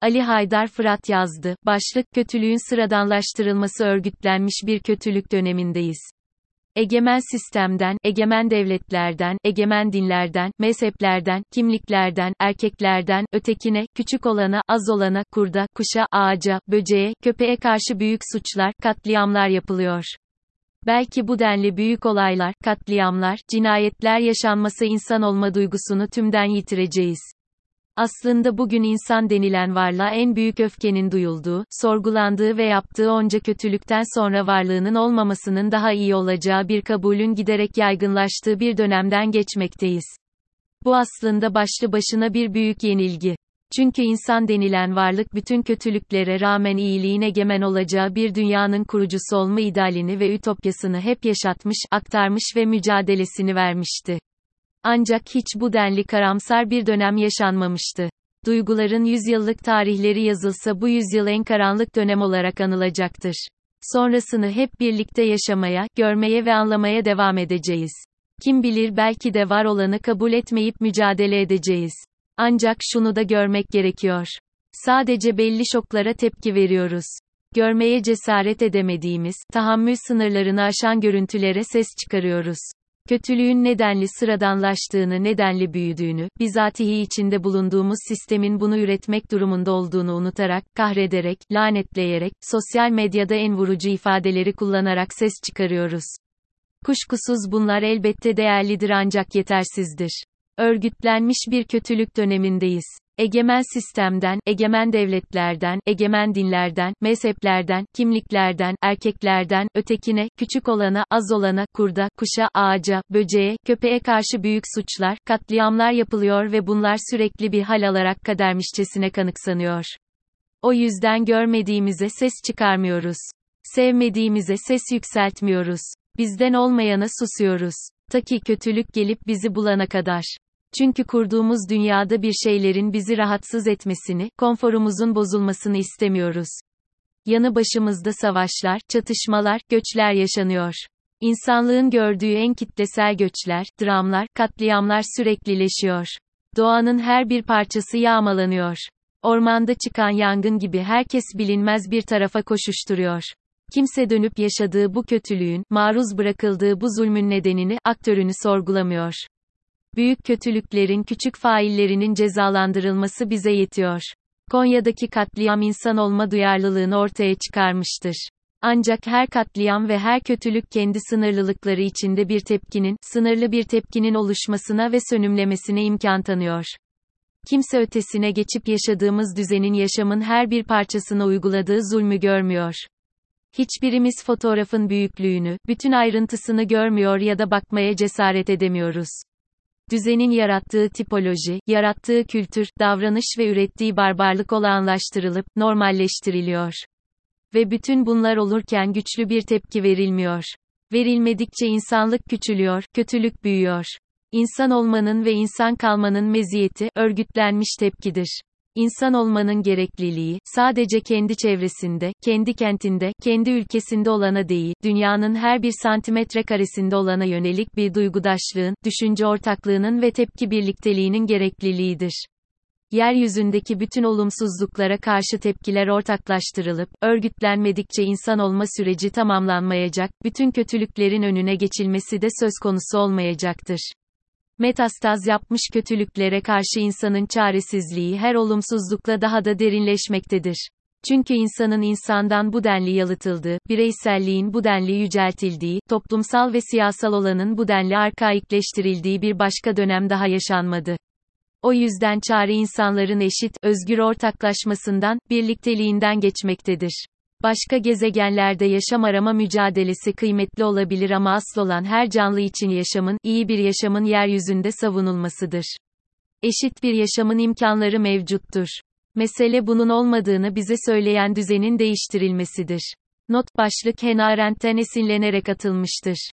Ali Haydar Fırat yazdı. Başlık, kötülüğün sıradanlaştırılması örgütlenmiş bir kötülük dönemindeyiz. Egemen sistemden, egemen devletlerden, egemen dinlerden, mezheplerden, kimliklerden, erkeklerden, ötekine, küçük olana, az olana, kurda, kuşa, ağaca, böceğe, köpeğe karşı büyük suçlar, katliamlar yapılıyor. Belki bu denli büyük olaylar, katliamlar, cinayetler yaşanması insan olma duygusunu tümden yitireceğiz. Aslında bugün insan denilen varlığa en büyük öfkenin duyulduğu, sorgulandığı ve yaptığı onca kötülükten sonra varlığının olmamasının daha iyi olacağı bir kabulün giderek yaygınlaştığı bir dönemden geçmekteyiz. Bu aslında başlı başına bir büyük yenilgi. Çünkü insan denilen varlık bütün kötülüklere rağmen iyiliğin egemen olacağı bir dünyanın kurucusu olma idealini ve ütopyasını hep yaşatmış, aktarmış ve mücadelesini vermişti. Ancak hiç bu denli karamsar bir dönem yaşanmamıştı. Duyguların yüzyıllık tarihleri yazılsa bu yüzyıl en karanlık dönem olarak anılacaktır. Sonrasını hep birlikte yaşamaya, görmeye ve anlamaya devam edeceğiz. Kim bilir belki de var olanı kabul etmeyip mücadele edeceğiz. Ancak şunu da görmek gerekiyor. Sadece belli şoklara tepki veriyoruz. Görmeye cesaret edemediğimiz, tahammül sınırlarını aşan görüntülere ses çıkarıyoruz kötülüğün nedenli sıradanlaştığını, nedenli büyüdüğünü, bizatihi içinde bulunduğumuz sistemin bunu üretmek durumunda olduğunu unutarak, kahrederek, lanetleyerek, sosyal medyada en vurucu ifadeleri kullanarak ses çıkarıyoruz. Kuşkusuz bunlar elbette değerlidir ancak yetersizdir. Örgütlenmiş bir kötülük dönemindeyiz. Egemen sistemden, egemen devletlerden, egemen dinlerden, mezheplerden, kimliklerden, erkeklerden, ötekine, küçük olana, az olana, kurda, kuşa, ağaca, böceğe, köpeğe karşı büyük suçlar, katliamlar yapılıyor ve bunlar sürekli bir hal alarak kadermişçesine kanıksanıyor. O yüzden görmediğimize ses çıkarmıyoruz. Sevmediğimize ses yükseltmiyoruz. Bizden olmayana susuyoruz. Ta ki kötülük gelip bizi bulana kadar. Çünkü kurduğumuz dünyada bir şeylerin bizi rahatsız etmesini, konforumuzun bozulmasını istemiyoruz. Yanı başımızda savaşlar, çatışmalar, göçler yaşanıyor. İnsanlığın gördüğü en kitlesel göçler, dramlar, katliamlar süreklileşiyor. Doğanın her bir parçası yağmalanıyor. Ormanda çıkan yangın gibi herkes bilinmez bir tarafa koşuşturuyor. Kimse dönüp yaşadığı bu kötülüğün, maruz bırakıldığı bu zulmün nedenini, aktörünü sorgulamıyor. Büyük kötülüklerin küçük faillerinin cezalandırılması bize yetiyor. Konya'daki katliam insan olma duyarlılığını ortaya çıkarmıştır. Ancak her katliam ve her kötülük kendi sınırlılıkları içinde bir tepkinin, sınırlı bir tepkinin oluşmasına ve sönümlemesine imkan tanıyor. Kimse ötesine geçip yaşadığımız düzenin yaşamın her bir parçasına uyguladığı zulmü görmüyor. Hiçbirimiz fotoğrafın büyüklüğünü, bütün ayrıntısını görmüyor ya da bakmaya cesaret edemiyoruz. Düzenin yarattığı tipoloji, yarattığı kültür, davranış ve ürettiği barbarlık olağanlaştırılıp, normalleştiriliyor. Ve bütün bunlar olurken güçlü bir tepki verilmiyor. Verilmedikçe insanlık küçülüyor, kötülük büyüyor. İnsan olmanın ve insan kalmanın meziyeti, örgütlenmiş tepkidir. İnsan olmanın gerekliliği, sadece kendi çevresinde, kendi kentinde, kendi ülkesinde olana değil, dünyanın her bir santimetre karesinde olana yönelik bir duygudaşlığın, düşünce ortaklığının ve tepki birlikteliğinin gerekliliğidir. Yeryüzündeki bütün olumsuzluklara karşı tepkiler ortaklaştırılıp, örgütlenmedikçe insan olma süreci tamamlanmayacak, bütün kötülüklerin önüne geçilmesi de söz konusu olmayacaktır. Metastaz yapmış kötülüklere karşı insanın çaresizliği her olumsuzlukla daha da derinleşmektedir. Çünkü insanın insandan bu denli yalıtıldığı, bireyselliğin bu denli yüceltildiği, toplumsal ve siyasal olanın bu denli arkaikleştirildiği bir başka dönem daha yaşanmadı. O yüzden çare insanların eşit, özgür ortaklaşmasından, birlikteliğinden geçmektedir. Başka gezegenlerde yaşam arama mücadelesi kıymetli olabilir ama asıl olan her canlı için yaşamın, iyi bir yaşamın yeryüzünde savunulmasıdır. Eşit bir yaşamın imkanları mevcuttur. Mesele bunun olmadığını bize söyleyen düzenin değiştirilmesidir. Not başlık Hannah Arendt'ten esinlenerek atılmıştır.